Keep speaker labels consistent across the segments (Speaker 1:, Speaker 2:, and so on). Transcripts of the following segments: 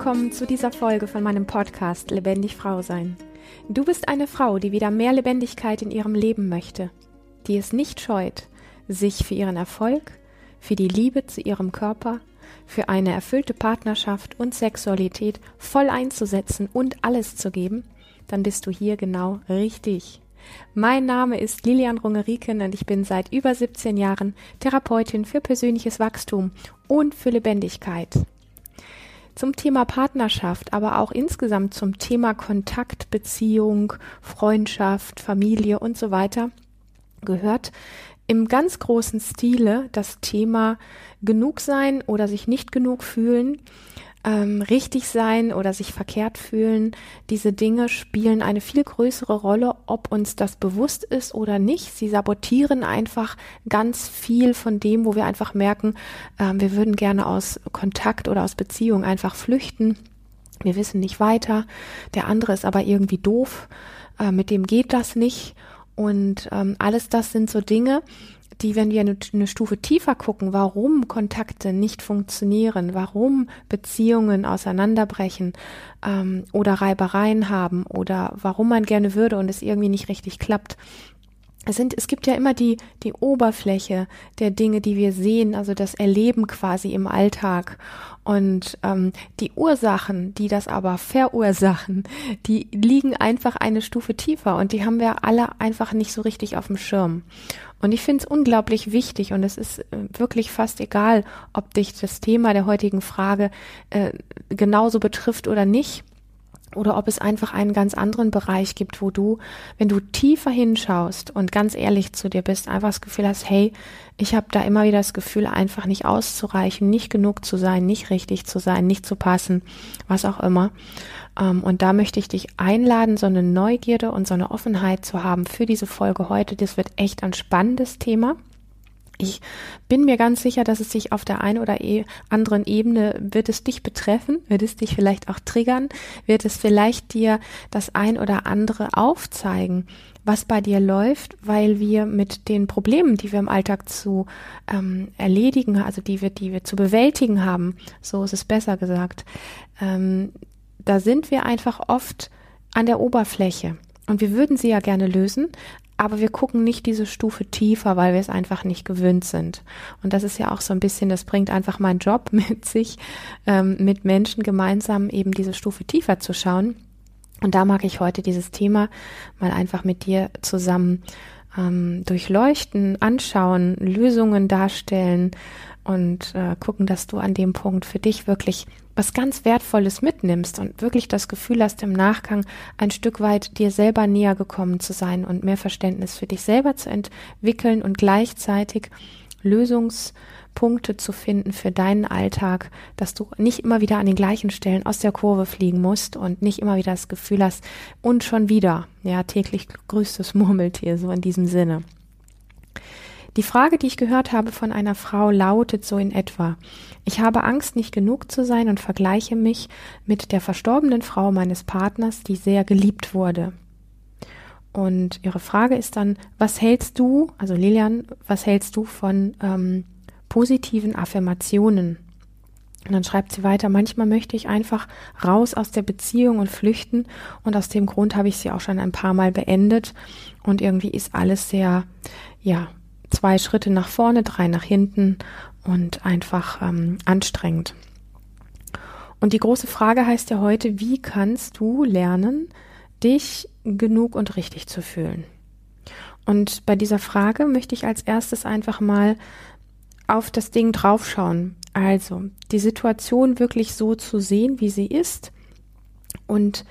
Speaker 1: willkommen zu dieser Folge von meinem Podcast Lebendig Frau Sein. Du bist eine Frau, die wieder mehr Lebendigkeit in ihrem Leben möchte, die es nicht scheut, sich für ihren Erfolg, für die Liebe zu ihrem Körper, für eine erfüllte Partnerschaft und Sexualität voll einzusetzen und alles zu geben, dann bist du hier genau richtig. Mein Name ist Lilian Rungeriken und ich bin seit über 17 Jahren Therapeutin für persönliches Wachstum und für Lebendigkeit. Zum Thema Partnerschaft, aber auch insgesamt zum Thema Kontakt, Beziehung, Freundschaft, Familie und so weiter gehört im ganz großen Stile das Thema genug sein oder sich nicht genug fühlen, ähm, richtig sein oder sich verkehrt fühlen, diese Dinge spielen eine viel größere Rolle, ob uns das bewusst ist oder nicht. Sie sabotieren einfach ganz viel von dem, wo wir einfach merken, äh, wir würden gerne aus Kontakt oder aus Beziehung einfach flüchten. Wir wissen nicht weiter. Der andere ist aber irgendwie doof. Äh, mit dem geht das nicht. Und ähm, alles das sind so Dinge, die, wenn wir eine, eine, Stufe tiefer gucken, warum Kontakte nicht funktionieren, warum Beziehungen auseinanderbrechen ähm, oder Reibereien haben oder warum man gerne würde und es irgendwie nicht richtig klappt, es sind, es gibt ja immer die, die Oberfläche der Dinge, die wir sehen, also das Erleben quasi im Alltag. Und ähm, die Ursachen, die das aber verursachen, die liegen einfach eine Stufe tiefer und die haben wir alle einfach nicht so richtig auf dem Schirm. Und ich finde es unglaublich wichtig und es ist äh, wirklich fast egal, ob dich das Thema der heutigen Frage äh, genauso betrifft oder nicht oder ob es einfach einen ganz anderen Bereich gibt, wo du, wenn du tiefer hinschaust und ganz ehrlich zu dir bist, einfach das Gefühl hast, hey, ich habe da immer wieder das Gefühl, einfach nicht auszureichen, nicht genug zu sein, nicht richtig zu sein, nicht zu passen, was auch immer. Ähm, und da möchte ich dich einladen, so eine Neugierde und so eine Offenheit zu haben für diese Folge heute. Das wird echt ein spannendes Thema. Ich bin mir ganz sicher, dass es sich auf der einen oder e anderen Ebene wird es dich betreffen, wird es dich vielleicht auch triggern, wird es vielleicht dir das ein oder andere aufzeigen, was bei dir läuft, weil wir mit den Problemen, die wir im Alltag zu ähm, erledigen, also die wir, die wir zu bewältigen haben, so ist es besser gesagt, ähm, da sind wir einfach oft an der Oberfläche. Und wir würden sie ja gerne lösen, aber wir gucken nicht diese Stufe tiefer, weil wir es einfach nicht gewöhnt sind. Und das ist ja auch so ein bisschen, das bringt einfach mein Job mit sich, ähm, mit Menschen gemeinsam eben diese Stufe tiefer zu schauen. Und da mag ich heute dieses Thema mal einfach mit dir zusammen ähm, durchleuchten, anschauen, Lösungen darstellen und äh, gucken, dass du an dem Punkt für dich wirklich was ganz Wertvolles mitnimmst und wirklich das Gefühl hast, im Nachgang ein Stück weit dir selber näher gekommen zu sein und mehr Verständnis für dich selber zu entwickeln und gleichzeitig Lösungspunkte zu finden für deinen Alltag, dass du nicht immer wieder an den gleichen Stellen aus der Kurve fliegen musst und nicht immer wieder das Gefühl hast, und schon wieder, ja, täglich grüßt das Murmeltier, so in diesem Sinne. Die Frage, die ich gehört habe von einer Frau, lautet so in etwa Ich habe Angst, nicht genug zu sein und vergleiche mich mit der verstorbenen Frau meines Partners, die sehr geliebt wurde. Und ihre Frage ist dann, was hältst du, also Lilian, was hältst du von ähm, positiven Affirmationen? Und dann schreibt sie weiter, manchmal möchte ich einfach raus aus der Beziehung und flüchten und aus dem Grund habe ich sie auch schon ein paar Mal beendet und irgendwie ist alles sehr, ja, zwei Schritte nach vorne, drei nach hinten und einfach ähm, anstrengend. Und die große Frage heißt ja heute, wie kannst du lernen, dich genug und richtig zu fühlen? Und bei dieser Frage möchte ich als erstes einfach mal auf das Ding draufschauen. Also die Situation wirklich so zu sehen, wie sie ist und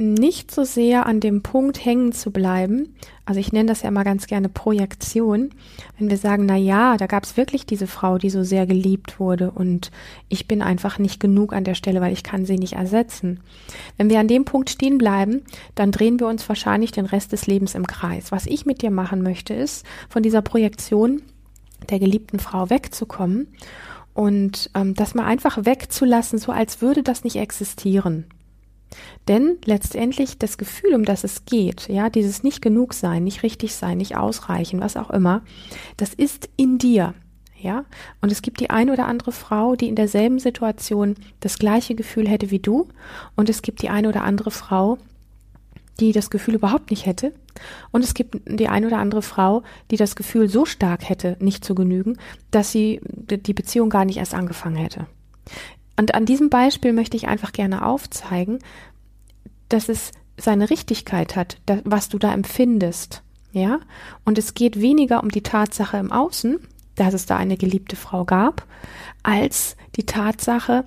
Speaker 1: nicht so sehr an dem Punkt hängen zu bleiben. Also ich nenne das ja immer ganz gerne Projektion. Wenn wir sagen, na ja, da gab es wirklich diese Frau, die so sehr geliebt wurde und ich bin einfach nicht genug an der Stelle, weil ich kann sie nicht ersetzen. Wenn wir an dem Punkt stehen bleiben, dann drehen wir uns wahrscheinlich den Rest des Lebens im Kreis. Was ich mit dir machen möchte, ist von dieser Projektion der geliebten Frau wegzukommen und ähm, das mal einfach wegzulassen, so als würde das nicht existieren. Denn letztendlich das Gefühl, um das es geht, ja, dieses nicht genug sein, nicht richtig sein, nicht ausreichen, was auch immer, das ist in dir. Ja, und es gibt die ein oder andere Frau, die in derselben Situation das gleiche Gefühl hätte wie du, und es gibt die eine oder andere Frau, die das Gefühl überhaupt nicht hätte, und es gibt die ein oder andere Frau, die das Gefühl so stark hätte, nicht zu genügen, dass sie die Beziehung gar nicht erst angefangen hätte. Und an diesem Beispiel möchte ich einfach gerne aufzeigen, dass es seine Richtigkeit hat, was du da empfindest. Ja, und es geht weniger um die Tatsache im Außen, dass es da eine geliebte Frau gab, als die Tatsache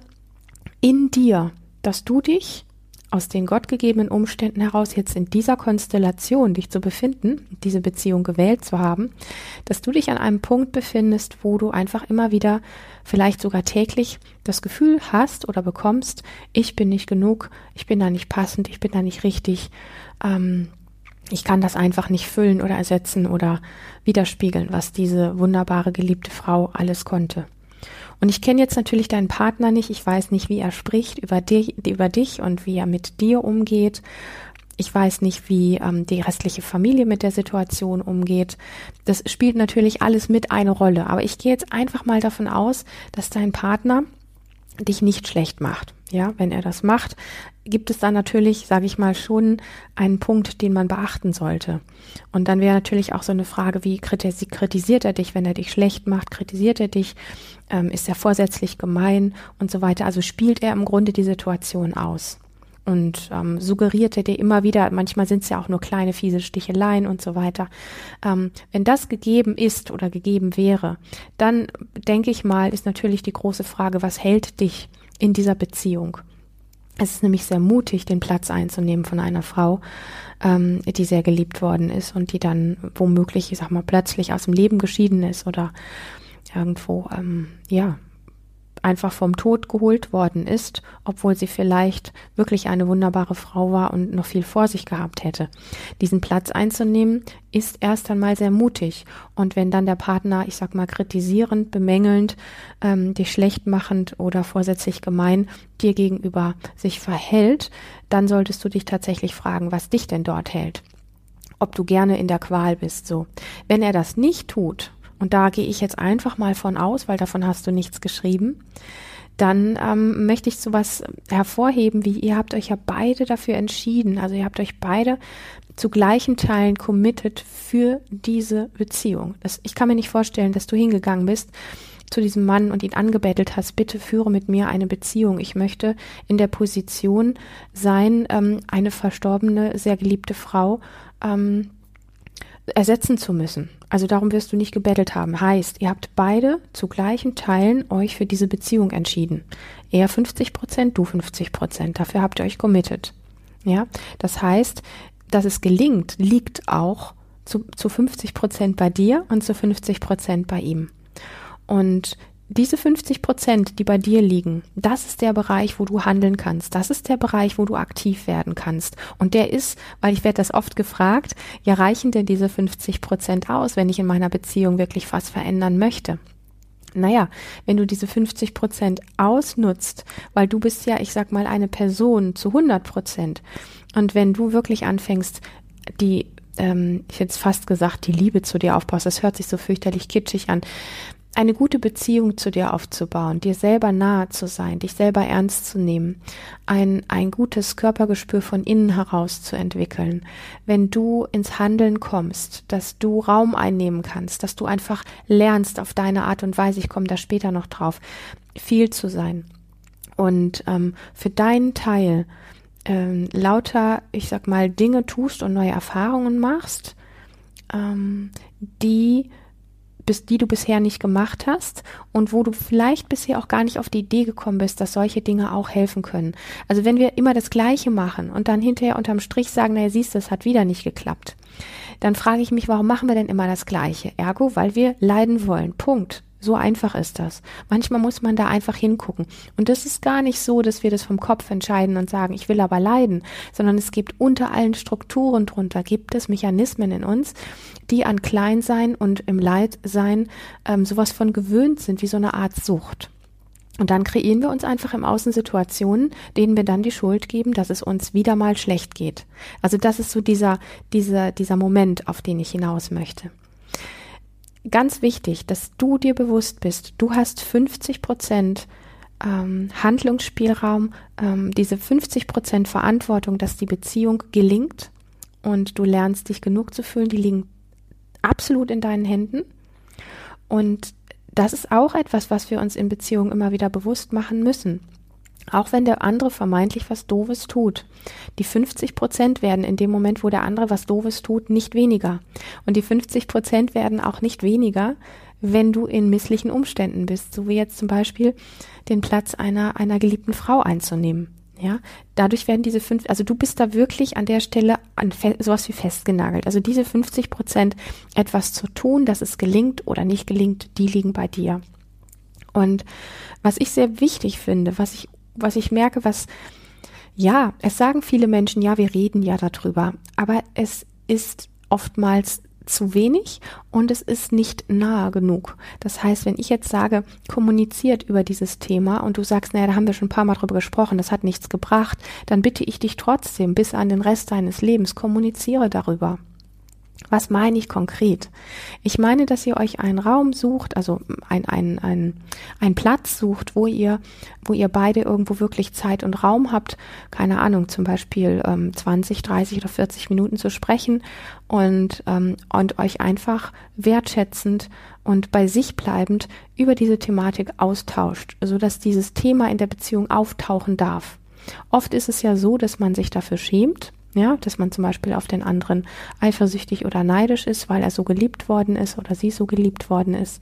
Speaker 1: in dir, dass du dich aus den gottgegebenen Umständen heraus jetzt in dieser Konstellation dich zu befinden, diese Beziehung gewählt zu haben, dass du dich an einem Punkt befindest, wo du einfach immer wieder, vielleicht sogar täglich, das Gefühl hast oder bekommst, ich bin nicht genug, ich bin da nicht passend, ich bin da nicht richtig, ähm, ich kann das einfach nicht füllen oder ersetzen oder widerspiegeln, was diese wunderbare geliebte Frau alles konnte. Und ich kenne jetzt natürlich deinen Partner nicht. Ich weiß nicht, wie er spricht über dich, über dich und wie er mit dir umgeht. Ich weiß nicht, wie ähm, die restliche Familie mit der Situation umgeht. Das spielt natürlich alles mit eine Rolle. Aber ich gehe jetzt einfach mal davon aus, dass dein Partner dich nicht schlecht macht. Ja, wenn er das macht, gibt es da natürlich, sage ich mal, schon einen Punkt, den man beachten sollte. Und dann wäre natürlich auch so eine Frage, wie kritisiert er dich, wenn er dich schlecht macht? Kritisiert er dich? Ähm, ist er vorsätzlich gemein und so weiter? Also spielt er im Grunde die Situation aus und ähm, suggeriert er dir immer wieder, manchmal sind es ja auch nur kleine fiese Sticheleien und so weiter. Ähm, wenn das gegeben ist oder gegeben wäre, dann denke ich mal, ist natürlich die große Frage, was hält dich in dieser Beziehung? Es ist nämlich sehr mutig, den Platz einzunehmen von einer Frau, ähm, die sehr geliebt worden ist und die dann womöglich, ich sag mal, plötzlich aus dem Leben geschieden ist oder irgendwo, ähm, ja, einfach vom Tod geholt worden ist, obwohl sie vielleicht wirklich eine wunderbare Frau war und noch viel vor sich gehabt hätte. Diesen Platz einzunehmen, ist erst einmal sehr mutig. Und wenn dann der Partner, ich sag mal, kritisierend, bemängelnd, ähm, dich schlecht machend oder vorsätzlich gemein dir gegenüber sich verhält, dann solltest du dich tatsächlich fragen, was dich denn dort hält. Ob du gerne in der Qual bist, so. Wenn er das nicht tut, und da gehe ich jetzt einfach mal von aus, weil davon hast du nichts geschrieben, dann ähm, möchte ich sowas hervorheben, wie ihr habt euch ja beide dafür entschieden. Also ihr habt euch beide zu gleichen Teilen committed für diese Beziehung. Das, ich kann mir nicht vorstellen, dass du hingegangen bist zu diesem Mann und ihn angebettelt hast, bitte führe mit mir eine Beziehung. Ich möchte in der Position sein, ähm, eine verstorbene, sehr geliebte Frau ähm, ersetzen zu müssen. Also darum wirst du nicht gebettelt haben. Heißt, ihr habt beide zu gleichen Teilen euch für diese Beziehung entschieden. Er 50 Prozent, du 50 Prozent. Dafür habt ihr euch committed. Ja, das heißt, dass es gelingt, liegt auch zu, zu 50 Prozent bei dir und zu 50 Prozent bei ihm. Und diese 50 Prozent, die bei dir liegen, das ist der Bereich, wo du handeln kannst. Das ist der Bereich, wo du aktiv werden kannst. Und der ist, weil ich werde das oft gefragt, ja reichen denn diese 50 Prozent aus, wenn ich in meiner Beziehung wirklich was verändern möchte? Naja, wenn du diese 50 Prozent ausnutzt, weil du bist ja, ich sag mal, eine Person zu 100 Prozent. Und wenn du wirklich anfängst, die ähm, ich hätte fast gesagt, die Liebe zu dir aufbaust. Das hört sich so fürchterlich kitschig an eine gute Beziehung zu dir aufzubauen, dir selber nahe zu sein, dich selber ernst zu nehmen, ein, ein gutes Körpergespür von innen heraus zu entwickeln, wenn du ins Handeln kommst, dass du Raum einnehmen kannst, dass du einfach lernst auf deine Art und Weise, ich komme da später noch drauf, viel zu sein. Und ähm, für deinen Teil ähm, lauter, ich sag mal, Dinge tust und neue Erfahrungen machst, ähm, die bis, die du bisher nicht gemacht hast und wo du vielleicht bisher auch gar nicht auf die Idee gekommen bist, dass solche Dinge auch helfen können. Also wenn wir immer das Gleiche machen und dann hinterher unterm Strich sagen, naja, siehst du, es hat wieder nicht geklappt, dann frage ich mich, warum machen wir denn immer das Gleiche? Ergo, weil wir leiden wollen. Punkt. So einfach ist das. Manchmal muss man da einfach hingucken. Und das ist gar nicht so, dass wir das vom Kopf entscheiden und sagen, ich will aber leiden, sondern es gibt unter allen Strukturen drunter, gibt es Mechanismen in uns, die an Kleinsein und im Leidsein ähm, sowas von gewöhnt sind, wie so eine Art Sucht. Und dann kreieren wir uns einfach im Außen Situationen, denen wir dann die Schuld geben, dass es uns wieder mal schlecht geht. Also das ist so dieser, dieser, dieser Moment, auf den ich hinaus möchte ganz wichtig, dass du dir bewusst bist, du hast 50 Prozent ähm, Handlungsspielraum, ähm, diese 50 Prozent Verantwortung, dass die Beziehung gelingt und du lernst dich genug zu fühlen, die liegen absolut in deinen Händen. Und das ist auch etwas, was wir uns in Beziehungen immer wieder bewusst machen müssen. Auch wenn der andere vermeintlich was Doofes tut. Die 50 Prozent werden in dem Moment, wo der andere was Doofes tut, nicht weniger. Und die 50 Prozent werden auch nicht weniger, wenn du in misslichen Umständen bist, so wie jetzt zum Beispiel den Platz einer, einer geliebten Frau einzunehmen. Ja, dadurch werden diese fünf, also du bist da wirklich an der Stelle an sowas wie festgenagelt. Also diese 50 Prozent etwas zu tun, dass es gelingt oder nicht gelingt, die liegen bei dir. Und was ich sehr wichtig finde, was ich, was ich merke, was, ja, es sagen viele Menschen, ja, wir reden ja darüber, aber es ist oftmals zu wenig und es ist nicht nahe genug. Das heißt, wenn ich jetzt sage, kommuniziert über dieses Thema und du sagst, naja, da haben wir schon ein paar Mal drüber gesprochen, das hat nichts gebracht, dann bitte ich dich trotzdem bis an den Rest deines Lebens, kommuniziere darüber. Was meine ich konkret? Ich meine, dass ihr euch einen Raum sucht, also ein, ein, ein, ein Platz sucht, wo ihr, wo ihr beide irgendwo wirklich Zeit und Raum habt, keine Ahnung, zum Beispiel ähm, 20, 30 oder 40 Minuten zu sprechen und, ähm, und euch einfach wertschätzend und bei sich bleibend über diese Thematik austauscht, so dass dieses Thema in der Beziehung auftauchen darf. Oft ist es ja so, dass man sich dafür schämt, ja, dass man zum Beispiel auf den anderen eifersüchtig oder neidisch ist, weil er so geliebt worden ist oder sie so geliebt worden ist.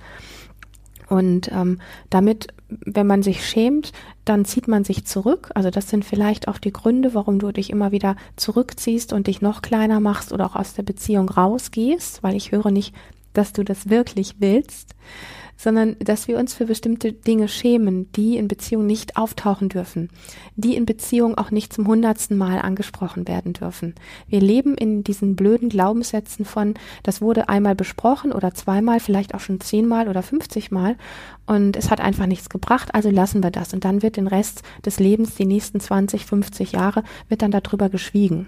Speaker 1: Und ähm, damit, wenn man sich schämt, dann zieht man sich zurück. Also das sind vielleicht auch die Gründe, warum du dich immer wieder zurückziehst und dich noch kleiner machst oder auch aus der Beziehung rausgehst, weil ich höre nicht, dass du das wirklich willst sondern dass wir uns für bestimmte Dinge schämen, die in Beziehung nicht auftauchen dürfen, die in Beziehung auch nicht zum hundertsten Mal angesprochen werden dürfen. Wir leben in diesen blöden Glaubenssätzen von, das wurde einmal besprochen oder zweimal, vielleicht auch schon zehnmal oder fünfzigmal und es hat einfach nichts gebracht, also lassen wir das und dann wird den Rest des Lebens, die nächsten 20, 50 Jahre, wird dann darüber geschwiegen.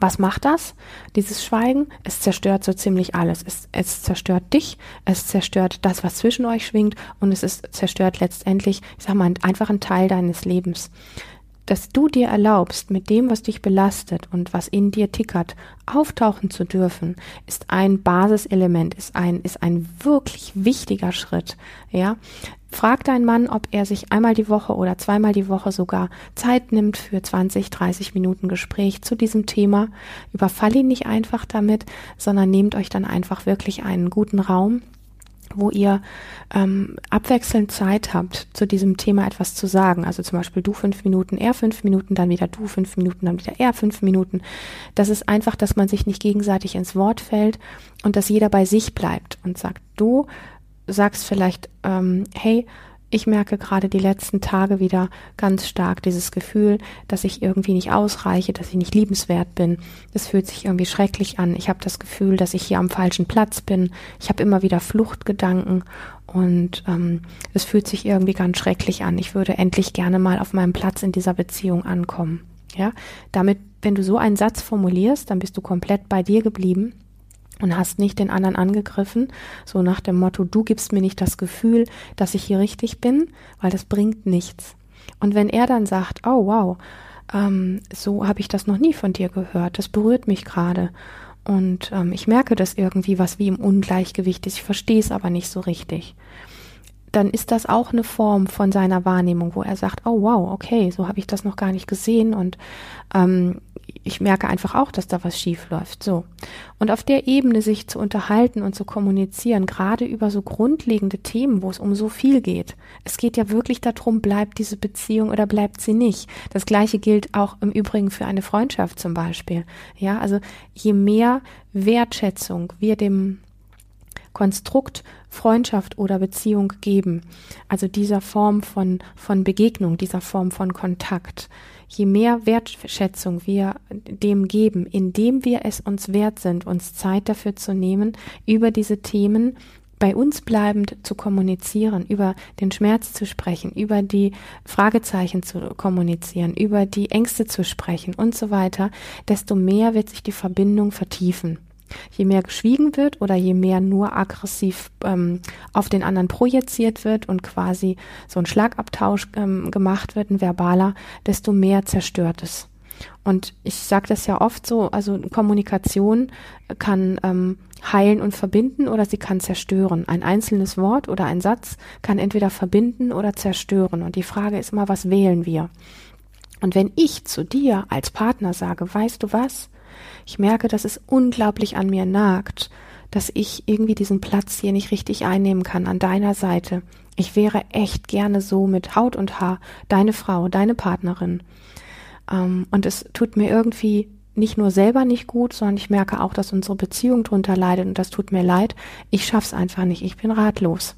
Speaker 1: Was macht das? Dieses Schweigen? Es zerstört so ziemlich alles. Es, es zerstört dich, es zerstört das, was zwischen euch schwingt und es ist zerstört letztendlich, ich sag mal, einfach ein Teil deines Lebens dass du dir erlaubst, mit dem, was dich belastet und was in dir tickert, auftauchen zu dürfen, ist ein Basiselement, ist ein, ist ein wirklich wichtiger Schritt, ja. Frag deinen Mann, ob er sich einmal die Woche oder zweimal die Woche sogar Zeit nimmt für 20, 30 Minuten Gespräch zu diesem Thema. Überfall ihn nicht einfach damit, sondern nehmt euch dann einfach wirklich einen guten Raum, wo ihr ähm, abwechselnd Zeit habt, zu diesem Thema etwas zu sagen. Also zum Beispiel du fünf Minuten, er fünf Minuten, dann wieder du fünf Minuten, dann wieder er fünf Minuten. Das ist einfach, dass man sich nicht gegenseitig ins Wort fällt und dass jeder bei sich bleibt und sagt, du sagst vielleicht, ähm, hey, ich merke gerade die letzten Tage wieder ganz stark dieses Gefühl, dass ich irgendwie nicht ausreiche, dass ich nicht liebenswert bin. Es fühlt sich irgendwie schrecklich an. Ich habe das Gefühl, dass ich hier am falschen Platz bin. Ich habe immer wieder Fluchtgedanken und ähm, es fühlt sich irgendwie ganz schrecklich an. Ich würde endlich gerne mal auf meinem Platz in dieser Beziehung ankommen. Ja, damit, wenn du so einen Satz formulierst, dann bist du komplett bei dir geblieben und hast nicht den anderen angegriffen, so nach dem Motto, du gibst mir nicht das Gefühl, dass ich hier richtig bin, weil das bringt nichts. Und wenn er dann sagt, oh wow, ähm, so habe ich das noch nie von dir gehört, das berührt mich gerade. Und ähm, ich merke, dass irgendwie was wie im Ungleichgewicht ist, ich verstehe es aber nicht so richtig dann ist das auch eine Form von seiner Wahrnehmung, wo er sagt, oh wow, okay, so habe ich das noch gar nicht gesehen und ähm, ich merke einfach auch, dass da was schief läuft. So. Und auf der Ebene sich zu unterhalten und zu kommunizieren, gerade über so grundlegende Themen, wo es um so viel geht. Es geht ja wirklich darum, bleibt diese Beziehung oder bleibt sie nicht. Das gleiche gilt auch im Übrigen für eine Freundschaft zum Beispiel. Ja, also je mehr Wertschätzung wir dem Konstrukt Freundschaft oder Beziehung geben, also dieser Form von, von Begegnung, dieser Form von Kontakt, je mehr Wertschätzung wir dem geben, indem wir es uns wert sind, uns Zeit dafür zu nehmen, über diese Themen bei uns bleibend zu kommunizieren, über den Schmerz zu sprechen, über die Fragezeichen zu kommunizieren, über die Ängste zu sprechen und so weiter, desto mehr wird sich die Verbindung vertiefen. Je mehr geschwiegen wird oder je mehr nur aggressiv ähm, auf den anderen projiziert wird und quasi so ein Schlagabtausch ähm, gemacht wird, ein verbaler, desto mehr zerstört es. Und ich sage das ja oft so, also Kommunikation kann ähm, heilen und verbinden oder sie kann zerstören. Ein einzelnes Wort oder ein Satz kann entweder verbinden oder zerstören. Und die Frage ist immer, was wählen wir? Und wenn ich zu dir als Partner sage, weißt du was? Ich merke, dass es unglaublich an mir nagt, dass ich irgendwie diesen Platz hier nicht richtig einnehmen kann an deiner Seite. Ich wäre echt gerne so mit Haut und Haar deine Frau, deine Partnerin. Ähm, und es tut mir irgendwie nicht nur selber nicht gut, sondern ich merke auch, dass unsere Beziehung drunter leidet und das tut mir leid. Ich schaff's einfach nicht. Ich bin ratlos.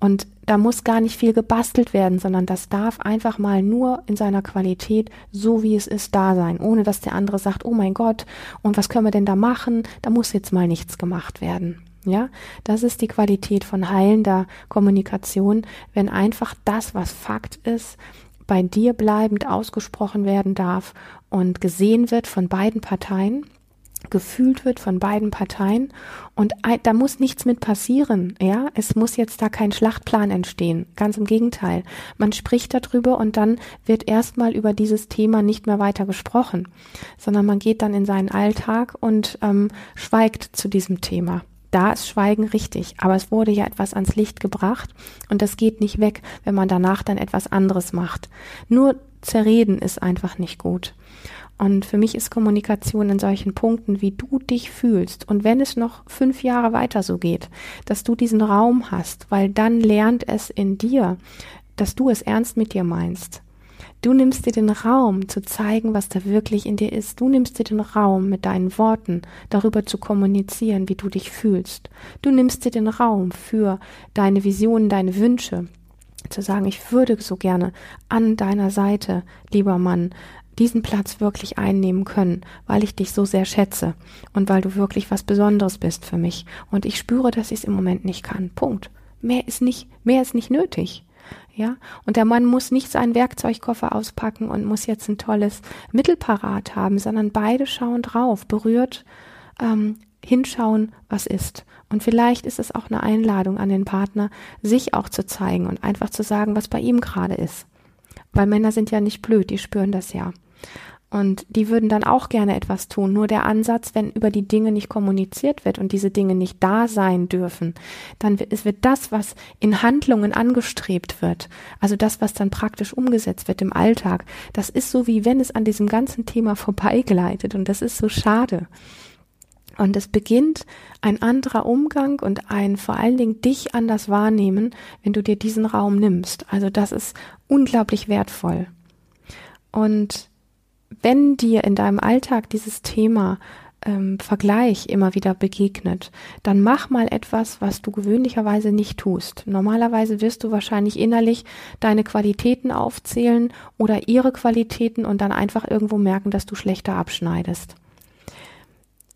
Speaker 1: Und da muss gar nicht viel gebastelt werden, sondern das darf einfach mal nur in seiner Qualität, so wie es ist, da sein, ohne dass der andere sagt, oh mein Gott, und was können wir denn da machen? Da muss jetzt mal nichts gemacht werden. Ja, das ist die Qualität von heilender Kommunikation, wenn einfach das, was Fakt ist, bei dir bleibend ausgesprochen werden darf und gesehen wird von beiden Parteien, gefühlt wird von beiden Parteien und da muss nichts mit passieren, ja, es muss jetzt da kein Schlachtplan entstehen, ganz im Gegenteil. Man spricht darüber und dann wird erstmal über dieses Thema nicht mehr weiter gesprochen, sondern man geht dann in seinen Alltag und ähm, schweigt zu diesem Thema da ist Schweigen richtig, aber es wurde ja etwas ans Licht gebracht und das geht nicht weg, wenn man danach dann etwas anderes macht. Nur zerreden ist einfach nicht gut. Und für mich ist Kommunikation in solchen Punkten, wie du dich fühlst. Und wenn es noch fünf Jahre weiter so geht, dass du diesen Raum hast, weil dann lernt es in dir, dass du es ernst mit dir meinst. Du nimmst dir den Raum zu zeigen, was da wirklich in dir ist. Du nimmst dir den Raum mit deinen Worten darüber zu kommunizieren, wie du dich fühlst. Du nimmst dir den Raum für deine Visionen, deine Wünsche. Zu sagen, ich würde so gerne an deiner Seite, lieber Mann, diesen Platz wirklich einnehmen können, weil ich dich so sehr schätze und weil du wirklich was Besonderes bist für mich. Und ich spüre, dass ich es im Moment nicht kann. Punkt. Mehr ist nicht, mehr ist nicht nötig. Ja, und der Mann muss nicht seinen Werkzeugkoffer auspacken und muss jetzt ein tolles Mittel parat haben, sondern beide schauen drauf, berührt, ähm, hinschauen, was ist. Und vielleicht ist es auch eine Einladung an den Partner, sich auch zu zeigen und einfach zu sagen, was bei ihm gerade ist. Weil Männer sind ja nicht blöd, die spüren das ja. Und die würden dann auch gerne etwas tun. Nur der Ansatz, wenn über die Dinge nicht kommuniziert wird und diese Dinge nicht da sein dürfen, dann wird, wird das, was in Handlungen angestrebt wird, also das, was dann praktisch umgesetzt wird im Alltag, das ist so wie wenn es an diesem ganzen Thema vorbeigleitet und das ist so schade. Und es beginnt ein anderer Umgang und ein vor allen Dingen dich anders wahrnehmen, wenn du dir diesen Raum nimmst. Also das ist unglaublich wertvoll. Und wenn dir in deinem Alltag dieses Thema ähm, Vergleich immer wieder begegnet, dann mach mal etwas, was du gewöhnlicherweise nicht tust. Normalerweise wirst du wahrscheinlich innerlich deine Qualitäten aufzählen oder ihre Qualitäten und dann einfach irgendwo merken, dass du schlechter abschneidest.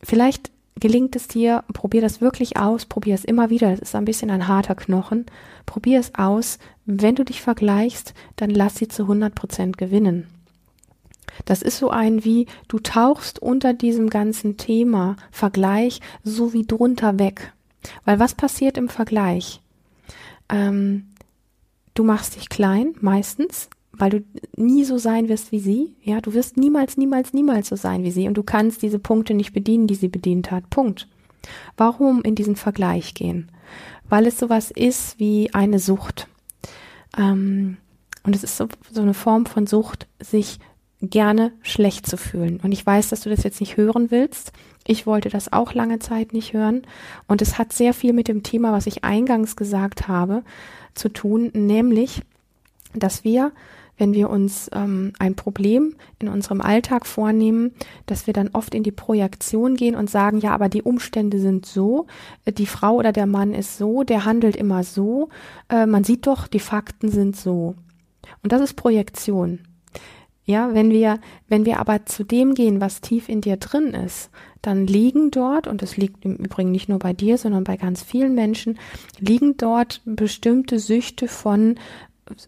Speaker 1: Vielleicht gelingt es dir, probier das wirklich aus, probier es immer wieder, das ist ein bisschen ein harter Knochen, probier es aus, wenn du dich vergleichst, dann lass sie zu 100 Prozent gewinnen. Das ist so ein wie, du tauchst unter diesem ganzen Thema Vergleich so wie drunter weg. Weil was passiert im Vergleich? Ähm, du machst dich klein, meistens, weil du nie so sein wirst wie sie. Ja, du wirst niemals, niemals, niemals so sein wie sie und du kannst diese Punkte nicht bedienen, die sie bedient hat. Punkt. Warum in diesen Vergleich gehen? Weil es sowas ist wie eine Sucht. Ähm, und es ist so, so eine Form von Sucht, sich gerne schlecht zu fühlen. Und ich weiß, dass du das jetzt nicht hören willst. Ich wollte das auch lange Zeit nicht hören. Und es hat sehr viel mit dem Thema, was ich eingangs gesagt habe, zu tun, nämlich, dass wir, wenn wir uns ähm, ein Problem in unserem Alltag vornehmen, dass wir dann oft in die Projektion gehen und sagen, ja, aber die Umstände sind so, die Frau oder der Mann ist so, der handelt immer so, äh, man sieht doch, die Fakten sind so. Und das ist Projektion. Ja, wenn wir, wenn wir aber zu dem gehen, was tief in dir drin ist, dann liegen dort, und das liegt im Übrigen nicht nur bei dir, sondern bei ganz vielen Menschen, liegen dort bestimmte Süchte von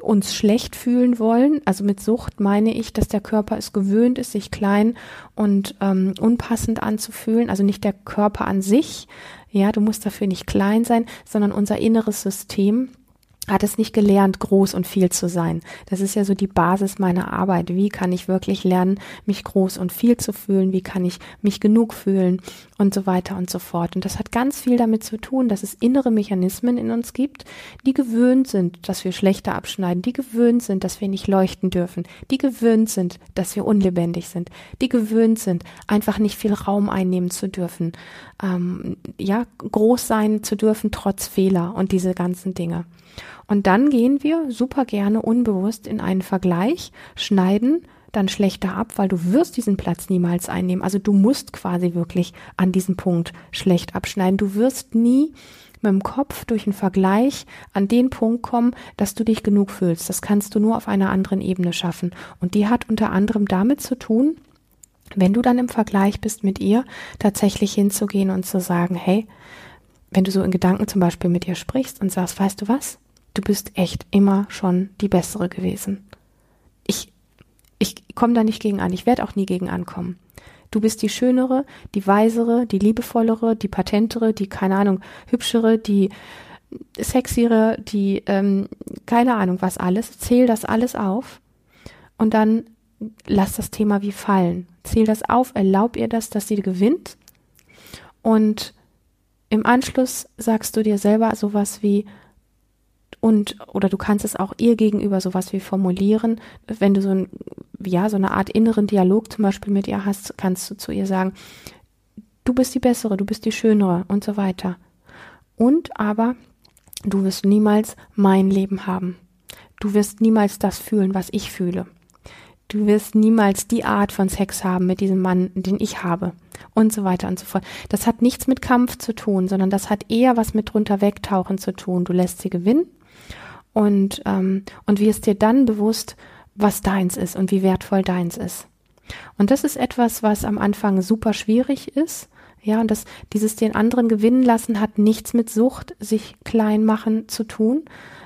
Speaker 1: uns schlecht fühlen wollen. Also mit Sucht meine ich, dass der Körper es gewöhnt ist, sich klein und ähm, unpassend anzufühlen. Also nicht der Körper an sich. Ja, du musst dafür nicht klein sein, sondern unser inneres System hat es nicht gelernt, groß und viel zu sein. Das ist ja so die Basis meiner Arbeit. Wie kann ich wirklich lernen, mich groß und viel zu fühlen? Wie kann ich mich genug fühlen? Und so weiter und so fort. Und das hat ganz viel damit zu tun, dass es innere Mechanismen in uns gibt, die gewöhnt sind, dass wir schlechter abschneiden, die gewöhnt sind, dass wir nicht leuchten dürfen, die gewöhnt sind, dass wir unlebendig sind, die gewöhnt sind, einfach nicht viel Raum einnehmen zu dürfen, ähm, ja, groß sein zu dürfen trotz Fehler und diese ganzen Dinge. Und dann gehen wir super gerne unbewusst in einen Vergleich, schneiden dann schlechter ab, weil du wirst diesen Platz niemals einnehmen. Also du musst quasi wirklich an diesem Punkt schlecht abschneiden. Du wirst nie mit dem Kopf durch einen Vergleich an den Punkt kommen, dass du dich genug fühlst. Das kannst du nur auf einer anderen Ebene schaffen. Und die hat unter anderem damit zu tun, wenn du dann im Vergleich bist mit ihr, tatsächlich hinzugehen und zu sagen, hey, wenn du so in Gedanken zum Beispiel mit ihr sprichst und sagst, weißt du was? Du bist echt immer schon die bessere gewesen. Ich, ich komme da nicht gegen an, ich werde auch nie gegen ankommen. Du bist die schönere, die weisere, die liebevollere, die patentere, die, keine Ahnung, hübschere, die sexiere, die, ähm, keine Ahnung, was alles. Zähl das alles auf und dann lass das Thema wie fallen. Zähl das auf, erlaub ihr das, dass sie gewinnt und im Anschluss sagst du dir selber sowas wie, und oder du kannst es auch ihr gegenüber sowas wie formulieren, wenn du so ein ja so eine Art inneren Dialog zum Beispiel mit ihr hast, kannst du zu ihr sagen, du bist die bessere, du bist die schönere und so weiter. Und aber du wirst niemals mein Leben haben. Du wirst niemals das fühlen, was ich fühle. Du wirst niemals die Art von Sex haben mit diesem Mann, den ich habe. Und so weiter und so fort. Das hat nichts mit Kampf zu tun, sondern das hat eher was mit drunter wegtauchen zu tun. Du lässt sie gewinnen und, ähm, und wirst dir dann bewusst, was deins ist und wie wertvoll deins ist. Und das ist etwas, was am Anfang super schwierig ist. Ja, und das, dieses den anderen gewinnen lassen hat nichts mit Sucht, sich klein machen zu tun,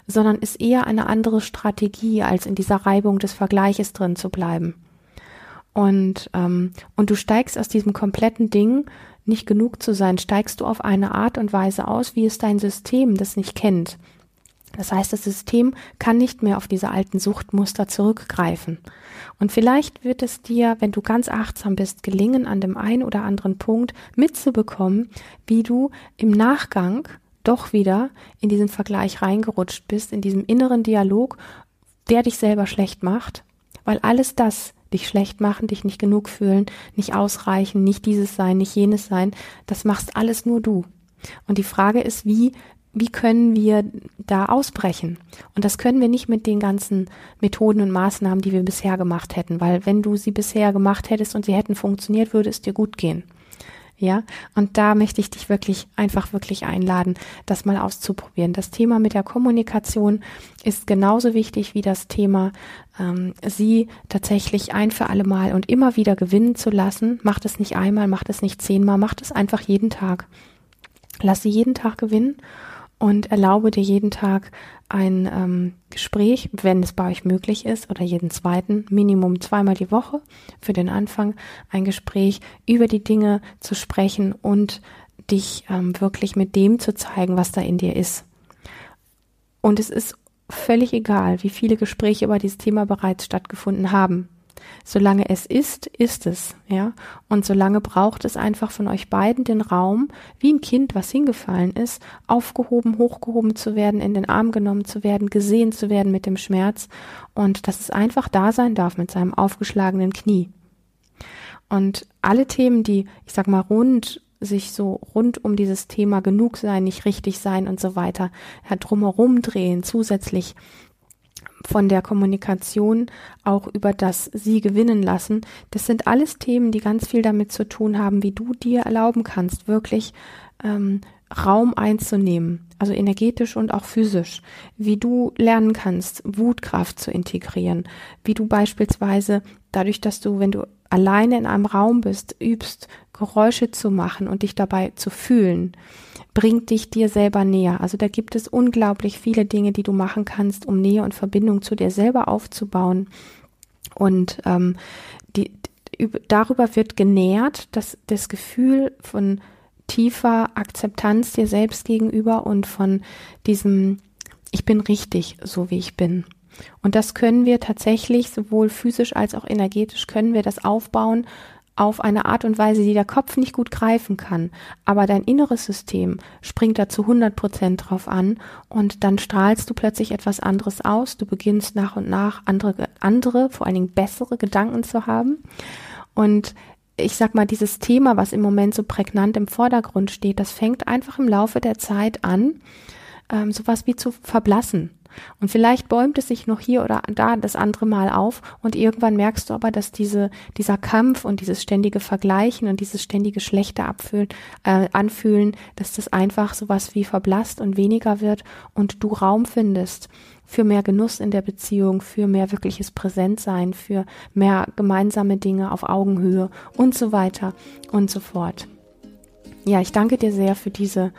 Speaker 1: sondern ist eher eine andere Strategie, als in dieser Reibung des Vergleiches drin zu bleiben. Und, ähm, und du steigst aus diesem kompletten Ding, nicht genug zu sein, steigst du auf eine Art und Weise aus, wie es dein System das nicht kennt. Das heißt, das System kann nicht mehr auf diese alten Suchtmuster zurückgreifen. Und vielleicht wird es dir, wenn du ganz achtsam bist, gelingen, an dem einen oder anderen Punkt mitzubekommen, wie du im Nachgang doch wieder in diesen Vergleich reingerutscht bist, in diesem inneren Dialog, der dich selber schlecht macht, weil alles das, dich schlecht machen, dich nicht genug fühlen, nicht ausreichen, nicht dieses sein, nicht jenes sein, das machst alles nur du. Und die Frage ist, wie wie können wir da ausbrechen? Und das können wir nicht mit den ganzen Methoden und Maßnahmen, die wir bisher gemacht hätten, weil wenn du sie bisher gemacht hättest und sie hätten funktioniert, würde es dir gut gehen. Ja, und da möchte ich dich wirklich einfach wirklich einladen, das mal auszuprobieren. Das Thema mit der Kommunikation ist genauso wichtig wie das Thema, ähm, sie tatsächlich ein für alle Mal und immer wieder gewinnen zu lassen. Macht es nicht einmal, macht es nicht zehnmal, macht es einfach jeden Tag. Lass sie jeden Tag gewinnen und erlaube dir jeden Tag ein ähm, Gespräch, wenn es bei euch möglich ist, oder jeden zweiten, Minimum zweimal die Woche für den Anfang, ein Gespräch über die Dinge zu sprechen und dich ähm, wirklich mit dem zu zeigen, was da in dir ist. Und es ist völlig egal, wie viele Gespräche über dieses Thema bereits stattgefunden haben. Solange es ist, ist es, ja. Und solange braucht es einfach von euch beiden den Raum, wie ein Kind, was hingefallen ist, aufgehoben, hochgehoben zu werden, in den Arm genommen zu werden, gesehen zu werden mit dem Schmerz und dass es einfach da sein darf mit seinem aufgeschlagenen Knie. Und alle Themen, die, ich sag mal, rund sich so rund um dieses Thema genug sein, nicht richtig sein und so weiter, drumherum drehen, zusätzlich von der Kommunikation auch über das Sie gewinnen lassen. Das sind alles Themen, die ganz viel damit zu tun haben, wie du dir erlauben kannst, wirklich ähm, Raum einzunehmen, also energetisch und auch physisch, wie du lernen kannst, Wutkraft zu integrieren, wie du beispielsweise dadurch, dass du, wenn du alleine in einem Raum bist, übst, Geräusche zu machen und dich dabei zu fühlen, bringt dich dir selber näher. Also da gibt es unglaublich viele Dinge, die du machen kannst, um Nähe und Verbindung zu dir selber aufzubauen. Und ähm, die, darüber wird genährt, dass das Gefühl von tiefer Akzeptanz dir selbst gegenüber und von diesem Ich bin richtig, so wie ich bin. Und das können wir tatsächlich sowohl physisch als auch energetisch können wir das aufbauen auf eine Art und Weise, die der Kopf nicht gut greifen kann. Aber dein inneres System springt da zu 100 Prozent drauf an und dann strahlst du plötzlich etwas anderes aus. Du beginnst nach und nach andere, andere, vor allen Dingen bessere Gedanken zu haben. Und ich sag mal, dieses Thema, was im Moment so prägnant im Vordergrund steht, das fängt einfach im Laufe der Zeit an, ähm, sowas wie zu verblassen. Und vielleicht bäumt es sich noch hier oder da das andere Mal auf und irgendwann merkst du aber, dass diese, dieser Kampf und dieses ständige Vergleichen und dieses ständige Schlechte abfühlen, äh, anfühlen, dass das einfach sowas wie verblasst und weniger wird und du Raum findest für mehr Genuss in der Beziehung, für mehr wirkliches Präsentsein, für mehr gemeinsame Dinge auf Augenhöhe und so weiter und so fort. Ja, ich danke dir sehr für diese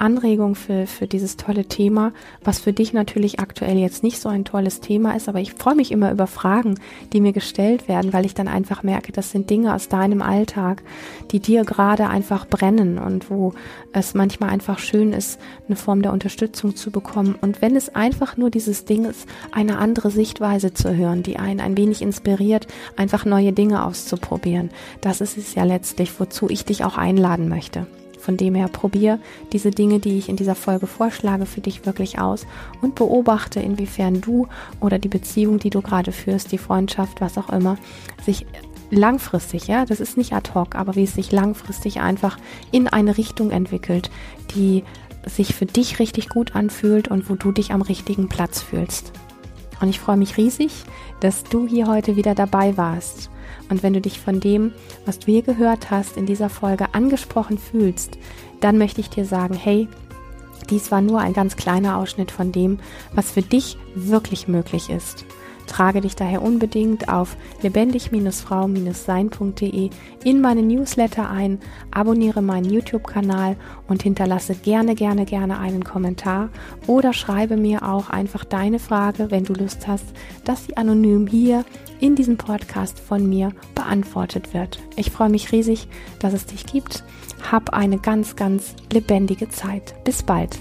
Speaker 1: Anregung für, für dieses tolle Thema, was für dich natürlich aktuell jetzt nicht so ein tolles Thema ist, aber ich freue mich immer über Fragen, die mir gestellt werden, weil ich dann einfach merke, das sind Dinge aus deinem Alltag, die dir gerade einfach brennen und wo es manchmal einfach schön ist, eine Form der Unterstützung zu bekommen. Und wenn es einfach nur dieses Ding ist, eine andere Sichtweise zu hören, die einen ein wenig inspiriert, einfach neue Dinge auszuprobieren, das ist es ja letztlich, wozu ich dich auch einladen möchte. Von dem her probier diese Dinge, die ich in dieser Folge vorschlage, für dich wirklich aus und beobachte, inwiefern du oder die Beziehung, die du gerade führst, die Freundschaft, was auch immer, sich langfristig, ja, das ist nicht ad hoc, aber wie es sich langfristig einfach in eine Richtung entwickelt, die sich für dich richtig gut anfühlt und wo du dich am richtigen Platz fühlst. Und ich freue mich riesig, dass du hier heute wieder dabei warst. Und wenn du dich von dem, was du hier gehört hast, in dieser Folge angesprochen fühlst, dann möchte ich dir sagen, hey, dies war nur ein ganz kleiner Ausschnitt von dem, was für dich wirklich möglich ist. Trage dich daher unbedingt auf lebendig-frau-sein.de in meine Newsletter ein, abonniere meinen YouTube-Kanal und hinterlasse gerne, gerne, gerne einen Kommentar oder schreibe mir auch einfach deine Frage, wenn du Lust hast, dass sie anonym hier in diesem Podcast von mir beantwortet wird. Ich freue mich riesig, dass es dich gibt. Hab eine ganz, ganz lebendige Zeit. Bis bald.